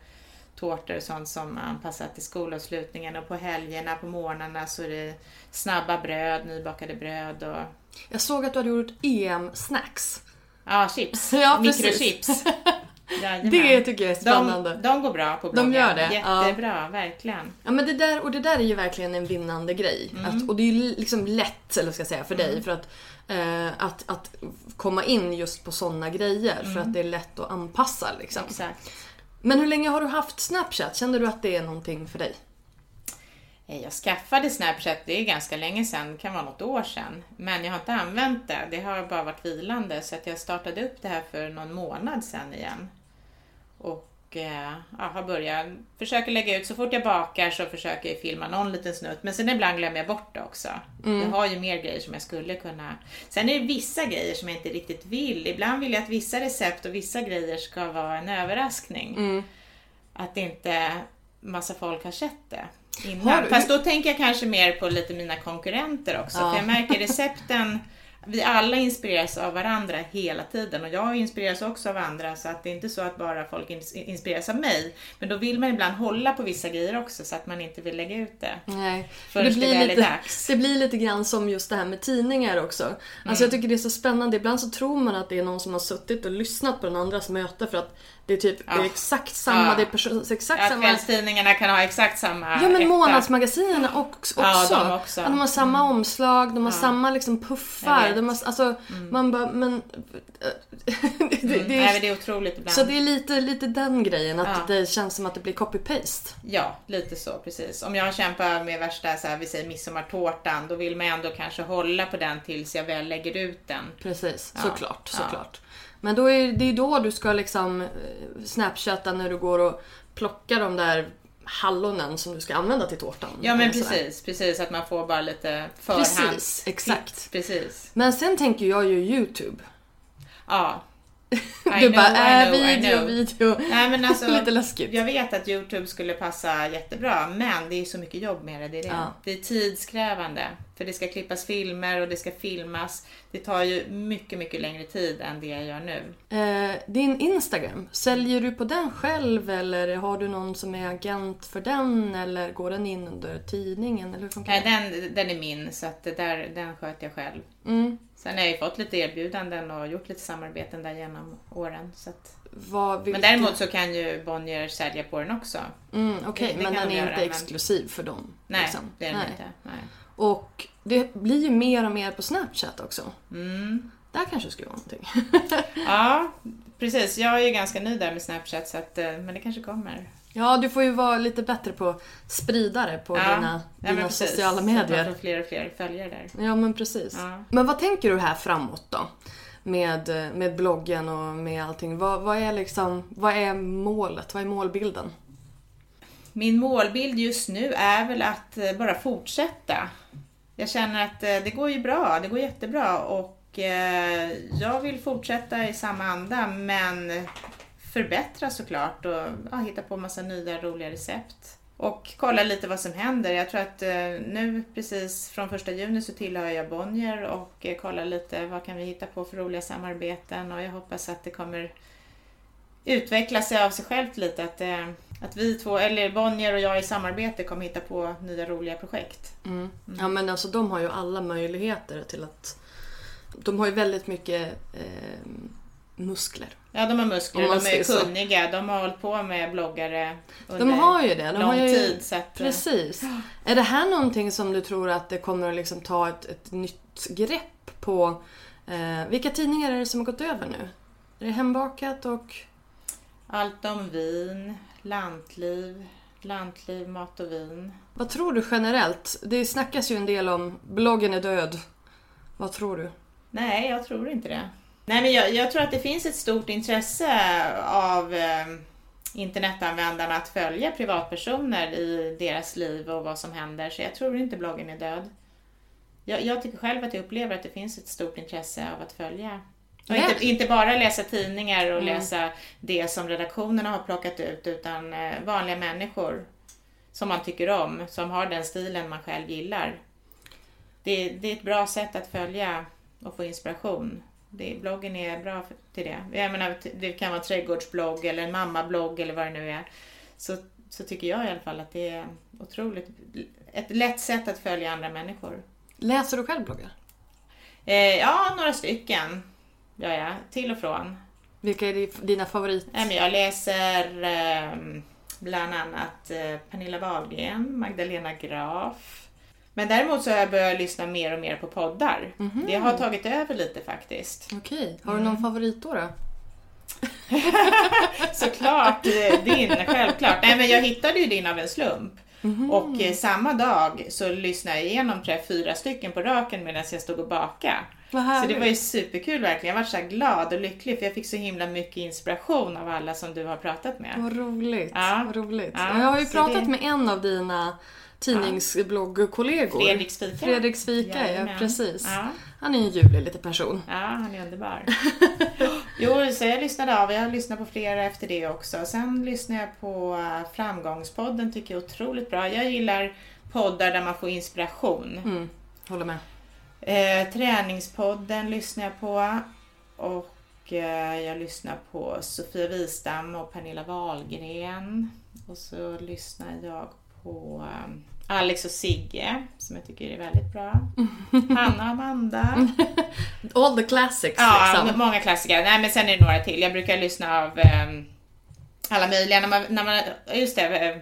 tårtor och sånt som anpassat till skolavslutningen och på helgerna, på morgnarna så är det snabba bröd, nybakade bröd och Jag såg att du hade gjort EM-snacks. ja, chips. Ja. Mikrochips. Jajamän. Det tycker jag är spännande. De, de går bra på bloggen. De gör det? Ja. Jättebra, verkligen. Ja men det där, och det där är ju verkligen en vinnande grej. Mm. Att, och det är ju liksom lätt, eller ska jag säga, för dig. För att, eh, att, att komma in just på sådana grejer. För att det är lätt att anpassa liksom. Mm. Exakt. Men hur länge har du haft Snapchat? Känner du att det är någonting för dig? Eh, jag skaffade Snapchat, det är ganska länge sedan, det kan vara något år sedan. Men jag har inte använt det, det har bara varit vilande. Så att jag startade upp det här för någon månad sedan igen. Och eh, ja, har börjat, försöker lägga ut, så fort jag bakar så försöker jag filma någon liten snutt. Men sen ibland glömmer jag bort det också. Jag har ju mer grejer som jag skulle kunna... Sen är det vissa grejer som jag inte riktigt vill. Ibland vill jag att vissa recept och vissa grejer ska vara en överraskning. Att inte massa folk har sett det Har innan. du- Fast då tänker jag kanske mer på lite mina konkurrenter också. Ja. För jag märker recepten, vi alla inspireras av varandra hela tiden och jag inspireras också av andra så att det är inte så att bara folk ins- inspireras av mig. Men då vill man ibland hålla på vissa grejer också så att man inte vill lägga ut det. Nej. Förrän det väl är lite, dags. det blir lite grann som just det här med tidningar också. Alltså Mm. jag tycker det är så spännande. Ibland så tror man att det är någon som har suttit och lyssnat på den andras möte för att Det är typ det är exakt samma, Ja. det är person, exakt Ja, samma. kvällstidningarna kan ha exakt samma Ja men etta. månadsmaganinerna också. Ja, de också. Mm. De har samma omslag, de har samma liksom puffar. De har, alltså, man bara, men... det, det, Mm. det Nej, är, men det är otroligt ibland. så det är lite, lite den grejen, att Ja. det känns som att det blir copy-paste. Ja, lite så precis. Om jag kämpar med värsta, så här, vi säger midsommartårtan, då vill man ändå kanske hålla på den tills jag väl lägger ut den. Precis, Ja. såklart, Ja. såklart. Men då är det är då du ska liksom eh, snapchatta när du går och plockar de där hallonen som du ska använda till tårtan. Ja men precis, precis att man får bara lite förhands... Precis, exakt. Precis. Men sen tänker jag ju YouTube. Ja. I du know, bara, äh, video, video. Nej men alltså, Lite läskigt. jag vet att Youtube skulle passa jättebra, men det är så mycket jobb med det. Det är, det. Ja. Det är tidskrävande. För det ska klippas filmer och det ska filmas. Det tar ju mycket, mycket längre tid än det jag gör nu. Eh, din Instagram, säljer du på den själv eller har du någon som är agent för den eller går den in under tidningen eller hur funkar Nej, det? den, den är min, så att där, den sköter jag själv. Mm. Sen har jag ju fått lite erbjudanden och gjort lite samarbeten där genom åren. Så att... Vad, vilka... Men däremot så kan ju Bonnier sälja på den också. Mm, Okej, det- det men den de är göra, inte men- exklusiv för dem? Nej, liksom. det är den Nej. inte. Nej. Och det blir ju mer och mer på Snapchat också. Mm. Där kanske skulle vara någonting. Ja, precis. Jag är ju ganska ny där med Snapchat, så att, eh, men det kanske kommer. Ja, du får ju vara lite bättre på att sprida det på dina, ja, dina precis. sociala Så medier. får fler och fler följare där. Ja, men precis. Ja. Men vad tänker du här framåt då? Med, med bloggen och med allting. Vad, vad, är liksom, vad är målet? Vad är målbilden? Min målbild just nu är väl att eh, bara fortsätta. Jag känner att eh, det går ju bra, det går jättebra och eh, jag vill fortsätta i samma anda men förbättra såklart och ja, hitta på massa nya roliga recept. Och kolla lite vad som händer. Jag tror att eh, nu precis från första juni så tillhör jag Bonnier och eh, kollar lite vad kan vi hitta på för roliga samarbeten och jag hoppas att det kommer utveckla sig av sig självt lite. Att, eh, att vi två, eller Bonnier och jag i samarbete kommer hitta på nya roliga projekt. Ja men alltså de har ju alla möjligheter till att... De har ju väldigt mycket eh, muskler. Ja, de har muskler, de är säger så. kunniga, de har hållit på med bloggare under De har ju det. De lång har ju, tid. Så att, eh, Precis. Är det här någonting som du tror att det kommer att liksom ta ett, ett nytt grepp på? Eh, vilka tidningar är det som har gått över nu? Är det Hembakat och... Allt om vin, lantliv, lantliv, mat och vin. Vad tror du generellt? Det snackas ju en del om bloggen är död. Vad tror du? Nej, jag tror inte det. Nej, men jag, jag tror att det finns ett stort intresse av eh, internetanvändarna att följa privatpersoner i deras liv och vad som händer. Så jag tror inte bloggen är död. Jag, jag tycker själv att jag upplever att det finns ett stort intresse av att följa. Och Nej. inte, inte bara läsa tidningar och Mm. läsa det som redaktionerna har plockat ut, utan eh, vanliga människor som man tycker om, som har den stilen man själv gillar. Det, det är ett bra sätt att följa och få inspiration. Det, bloggen är bra för, till det. Jag menar, det kan vara trädgårdsblogg eller en mammablogg eller vad det nu är. Så, så tycker jag i alla fall att det är otroligt, ett lätt sätt att följa andra människor. Läser du själv bloggar? Eh, ja, några stycken gör jag, till och från. Vilka är di- dina favorit? Nej, men jag läser eh, bland annat eh, Pernilla Wahlgren, Magdalena Graf. Men däremot så har jag börjat lyssna mer och mer på poddar. Det har tagit över lite faktiskt. Okej, har du någon favorit då? då? Såklart eh, din, självklart. Nej men jag hittade ju din av en slump. Och eh, samma dag så lyssnade jag igenom jag, fyra stycken på raken medan jag stod och bakade. Så det var ju superkul verkligen. Jag var så glad och lycklig för jag fick så himla mycket inspiration av alla som du har pratat med. Vad roligt. Ja. Vad roligt. Ja, jag har ju pratat det- med en av dina tidningsbloggkollegor. Fredrik Svika. Fredrik Svika, ja Jajamän. precis. Ja. Han är en ljuvlig liten person. Ja, han är underbar. jo, så jag lyssnade av. Jag har lyssnat på flera efter det också. Sen lyssnade jag på eh, Framgångspodden, tycker jag är otroligt bra. Jag gillar poddar där man får inspiration. Mm, håller med. Eh, träningspodden lyssnar jag på. Och eh, jag lyssnar på Sofia Wistam och Pernilla Wahlgren. Och så lyssnar jag på eh, Alex och Sigge, som jag tycker är väldigt bra. Hanna och Amanda. All the classics Ja, liksom. många klassiker. Nej, men sen är det några till. Jag brukar lyssna av ehm, alla möjliga. När man, när man, just det, eh,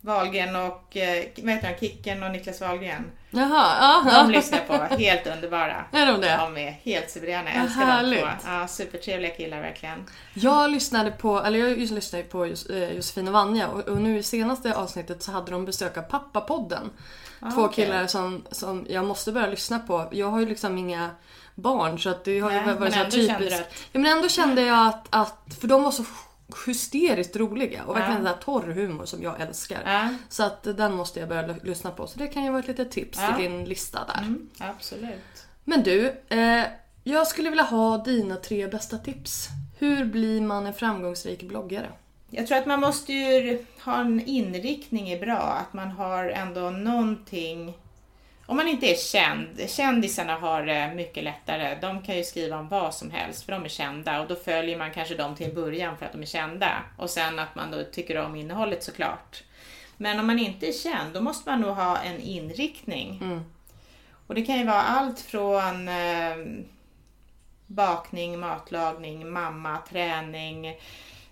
Wahlgren och, eh, vad heter han, Kicken och Niklas Wahlgren. Jaha, ja. De lyssnar på, helt underbara. Är de det? De är helt suveräna, jag älskar härligt. två. Ja, supertrevliga killar verkligen. Jag lyssnade på, eller jag just lyssnade på eh, Josefin och Vanja och, och nu i senaste avsnittet så hade de besök av Pappapodden. Två Ah, okej. killar som, som jag måste börja lyssna på. Jag har ju liksom inga barn så att det har ju varit så typiskt. att- Ja men ändå kände jag att, att för de var så hysteriskt roliga och verkligen Ja. torr humor som jag älskar. Ja. Så att den måste jag börja l- lyssna på. Så det kan ju vara ett litet tips Ja. till din lista där. Mm, absolut. Men du, eh, jag skulle vilja ha dina tre bästa tips. Hur blir man en framgångsrik bloggare? Jag tror att man måste ju ha en inriktning är bra, att man har ändå någonting om man inte är känd, kändisarna har det mycket lättare. De kan ju skriva om vad som helst för de är kända och då följer man kanske dem till en början för att de är kända och sen att man då tycker om innehållet såklart. Men om man inte är känd, då måste man nog ha en inriktning. Och det kan ju vara allt från eh, bakning, matlagning, mamma, träning,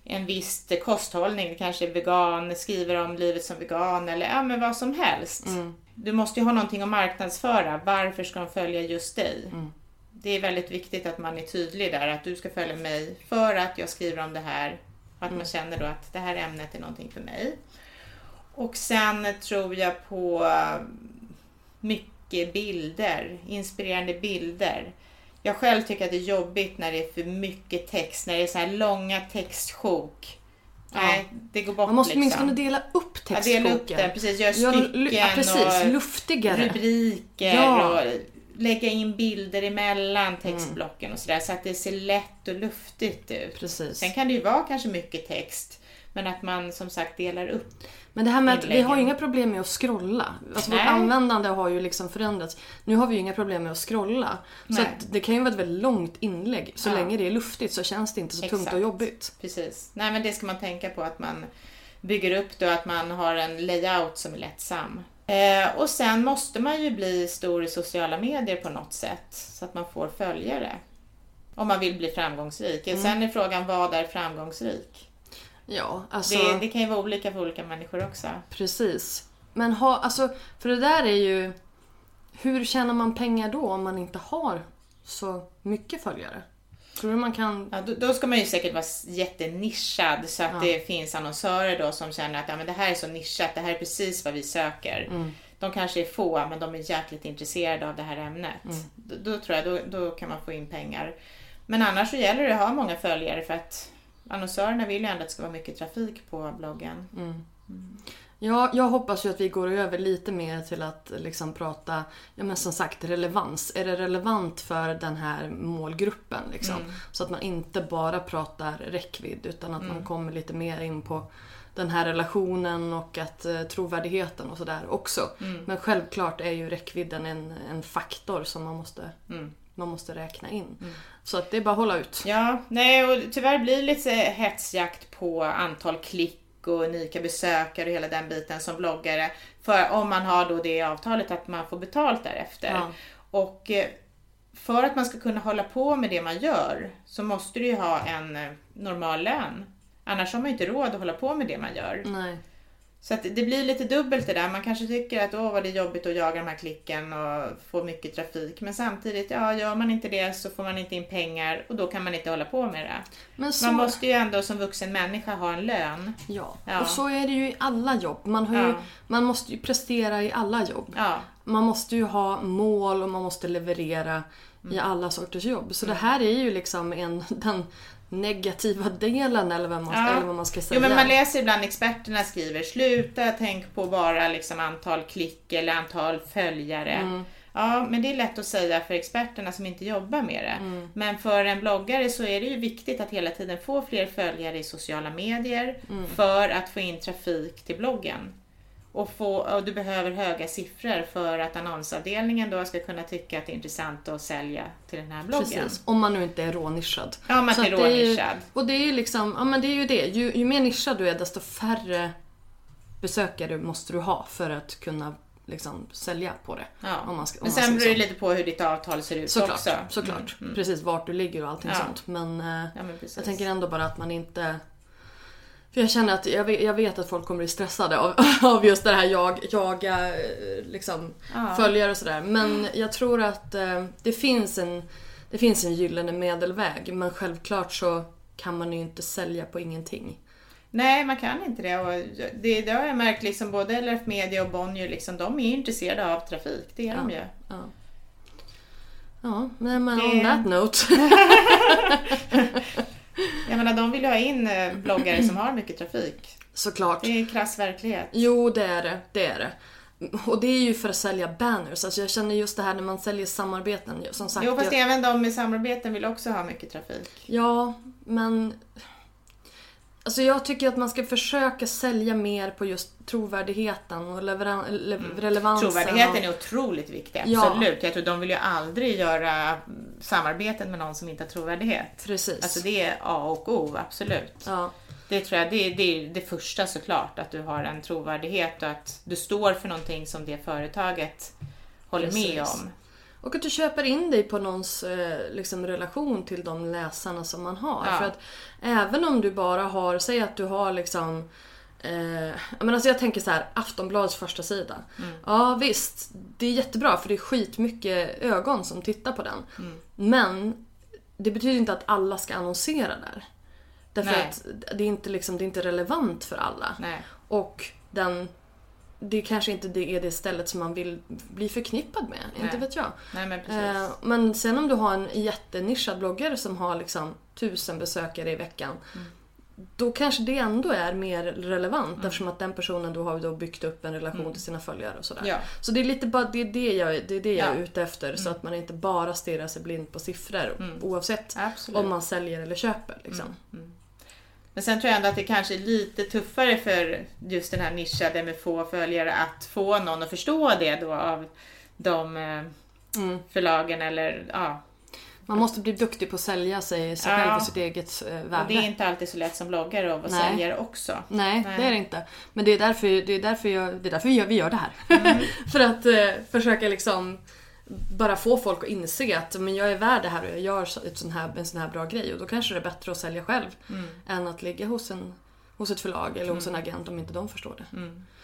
en viss kosthållning, kanske vegan, skriver om livet som vegan eller ja, men vad som helst. Du måste ju ha någonting att marknadsföra. Varför ska de följa just dig? Det är väldigt viktigt att man är tydlig där, att du ska följa mig för att jag skriver om det här. Att man känner då att det här ämnet är någonting för mig. Och sen tror jag på eh, mycket bilder, inspirerande bilder. Jag själv tycker att det är jobbigt när det är för mycket text, när det är så här långa textsjok. Nej, det går bort Man måste liksom. åtminstone dela upp Ja, textboken. dela upp den, precis. Gör Ja, stycken ja, precis. och Luftigare. rubriker Ja. och lägga in bilder emellan Mm. textblocken och sådär så att det ser lätt och luftigt ut. Precis. Sen kan det ju vara kanske mycket text, men att man som sagt delar upp. Men det här med att vi inläggen. har ju inga problem med att scrolla. Alltså vårt användande har ju liksom förändrats. Nu har vi ju inga problem med att scrolla. Så Nej. att det kan ju vara ett väldigt långt inlägg. Så Ja. länge det är luftigt så känns det inte så tungt Exakt. och jobbigt. Precis. Nej men det ska man tänka på att man bygger upp det och att man har en layout som är lättsam. Eh, och sen måste man ju bli stor i sociala medier på något sätt så att man får följare. Om man vill bli framgångsrik. Mm. Sen är frågan vad är framgångsrik? Ja, alltså... Det, det kan ju vara olika för olika människor också. Precis. Men ha, alltså, för det där är ju... Hur tjänar man pengar då om man inte har så mycket följare? Tror du man kan... Ja, då, då ska man ju säkert vara jättenischad så att Ja. det finns annonsörer då som känner att ja, men det här är så nischat, det här är precis vad vi söker. Mm. De kanske är få men de är jäkligt intresserade av det här ämnet. Mm. Då, då tror jag då, då kan man få in pengar. Men annars så gäller det att ha många följare för att annonsörerna vill ju ändå att det ska vara mycket trafik på bloggen. Ja, jag hoppas ju att vi går över lite mer till att liksom prata, ja men som sagt relevans. Är det relevant för den här målgruppen? Liksom? Så att man inte bara pratar räckvidd utan att man kommer lite mer in på den här relationen och att eh, trovärdigheten och sådär också. Men självklart är ju räckvidden en, en faktor som man måste, man måste räkna in. Så att det är bara att hålla ut. Ja, nej och tyvärr blir det lite hetsjakt på antal klick och unika besökare och hela den biten som bloggare. För om man har då det avtalet att man får betalt därefter. Ja. Och eh, för att man ska kunna hålla på med det man gör så måste du ju ha en eh, normal lön. Annars har man ju inte råd att hålla på med det man gör. Nej. Så att det blir lite dubbelt det där. Man kanske tycker att åh vad det är jobbigt att jaga de här klicken och få mycket trafik. Men samtidigt, ja gör man inte det så får man inte in pengar och då kan man inte hålla på med det. Men så, Man måste ju ändå som vuxen människa ha en lön. ja. Ja. och så är det ju i alla jobb. Man, har ju, Ja. man måste ju prestera i alla jobb. Ja, Man måste ju ha mål och man måste leverera Mm. i alla sorters jobb. Så det här är ju liksom en, den negativa delen eller vad man, Ja. eller vad man ska säga. Jo men man läser ibland experterna skriver sluta tänk på bara liksom antal klick eller antal följare. Mm. Ja men det är lätt att säga för experterna som inte jobbar med det. Mm. Men för en bloggare så är det ju viktigt att hela tiden få fler följare i sociala medier Mm. för att få in trafik till bloggen. Och, få, och du behöver höga siffror för att annonsavdelningen då ska kunna tycka att det är intressant att sälja till den här bloggen. Precis, om man nu inte är rånischad. Ja, man är rånischad. Och det är ju liksom, ja men det är ju det. Ju, ju mer nischad du är desto färre besökare måste du ha för att kunna liksom sälja på det. Ja. Om man ska, om Men sen beror det så. lite på hur ditt avtal ser ut Såklart, också. såklart. Mm, mm. Precis vart du ligger och allting Ja. sånt. Men, eh, Ja, men jag tänker ändå bara att man inte För jag känner att jag vet, jag vet att folk kommer bli stressade av, av just det här jag, jaga eh, liksom, Ja. följare och sådär. Men jag tror att eh, det, finns en, det finns en gyllene medelväg. Men självklart så kan man ju inte sälja på ingenting. Nej, man kan inte det. Och det, det har jag märkt, liksom, både LRF Media och Bonnier, liksom, de är intresserade av trafik. Det är de ju. Ja. Ja, men, men Det- on that note. Jag menar, de vill ju ha in eh, bloggare som har mycket trafik. Såklart. Det är krass verklighet. Jo, det är det. Det är det. Och det är ju för att sälja banners. Alltså jag känner just det här när man säljer samarbeten. Som sagt, Jo, fast jag, även de med samarbeten vill också ha mycket trafik. Ja, men... Alltså jag tycker att man ska försöka sälja mer på just trovärdigheten och leveran, le, relevansen. Trovärdigheten och, är otroligt viktig, Ja. absolut. Jag tror de vill ju aldrig göra mm, samarbeten med någon som inte har trovärdighet. Precis. Alltså det är A och O, absolut. Ja, Det tror jag, det är, det är det första såklart, att du har en trovärdighet och att du står för någonting som det företaget håller med Precis. om. Och att du köper in dig på någons eh, liksom, relation till de läsarna som man har. Ja. För att även om du bara har, säg att du har liksom Eh, menar, alltså jag tänker så här, Aftonbladets första sida. Mm. Ja visst, det är jättebra för det är skitmycket ögon som tittar på den. Mm. Men det betyder inte att alla ska annonsera där. Därför Nej. att det är, inte liksom, det är inte relevant för alla. Nej. Och den, det kanske inte det är det stället som man vill bli förknippad med. Inte Nej. vet jag. Nej men. Eh, men sen om du har en jättenischad bloggare som har liksom tusen besökare i veckan. Mm. Då kanske det ändå är mer relevant eftersom att den personen då har då byggt upp en relation till sina följare och sådär. Mm. Ja. Så det är lite bara det, är det jag, det, är det jag är Ja. Mm. ute efter. Så att man inte bara stirrar sig blind på siffror oavsett Absolut. om man säljer eller köper. Liksom. Men sen tror jag ändå att det kanske är lite tuffare för just den här nischade med få följare att få någon att förstå det då av de eh, förlagen eller ja. Man måste bli duktig på att sälja sig, sig Ja. själv och sitt eget eh, värde. Och det är inte alltid så lätt som bloggare vara Nej. säljare också. Nej, Nej. det är det inte. Men det är därför, det är därför, jag, det är därför vi gör, vi gör det här. Mm. För att eh, försöka liksom bara få folk att inse att men jag är värd det här och jag gör ett sån här, en sån här bra grej. Och då kanske det är bättre att sälja själv Mm. än att ligga hos, en, hos ett förlag eller hos en agent om inte de förstår det.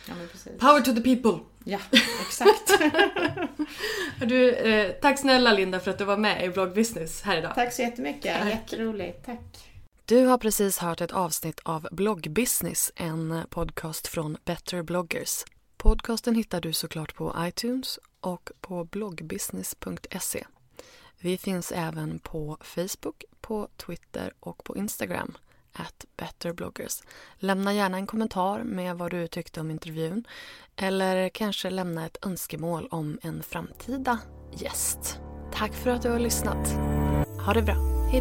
Ja, men precis. Power to the people! Ja, exakt. Du, eh, tack snälla Linda för att du var med i Blog Business här idag. Tack så jättemycket. Tack. Jätteroligt. Tack. Du har precis hört ett avsnitt av Blog Business, en podcast från Better bloggers. Podcasten hittar du såklart på iTunes och på bloggbusiness.se. Vi finns även på Facebook, på Twitter och på Instagram, at betterbloggers. Lämna gärna en kommentar med vad du tyckte om intervjun eller kanske lämna ett önskemål om en framtida gäst. Tack för att du har lyssnat. Ha det bra. Hej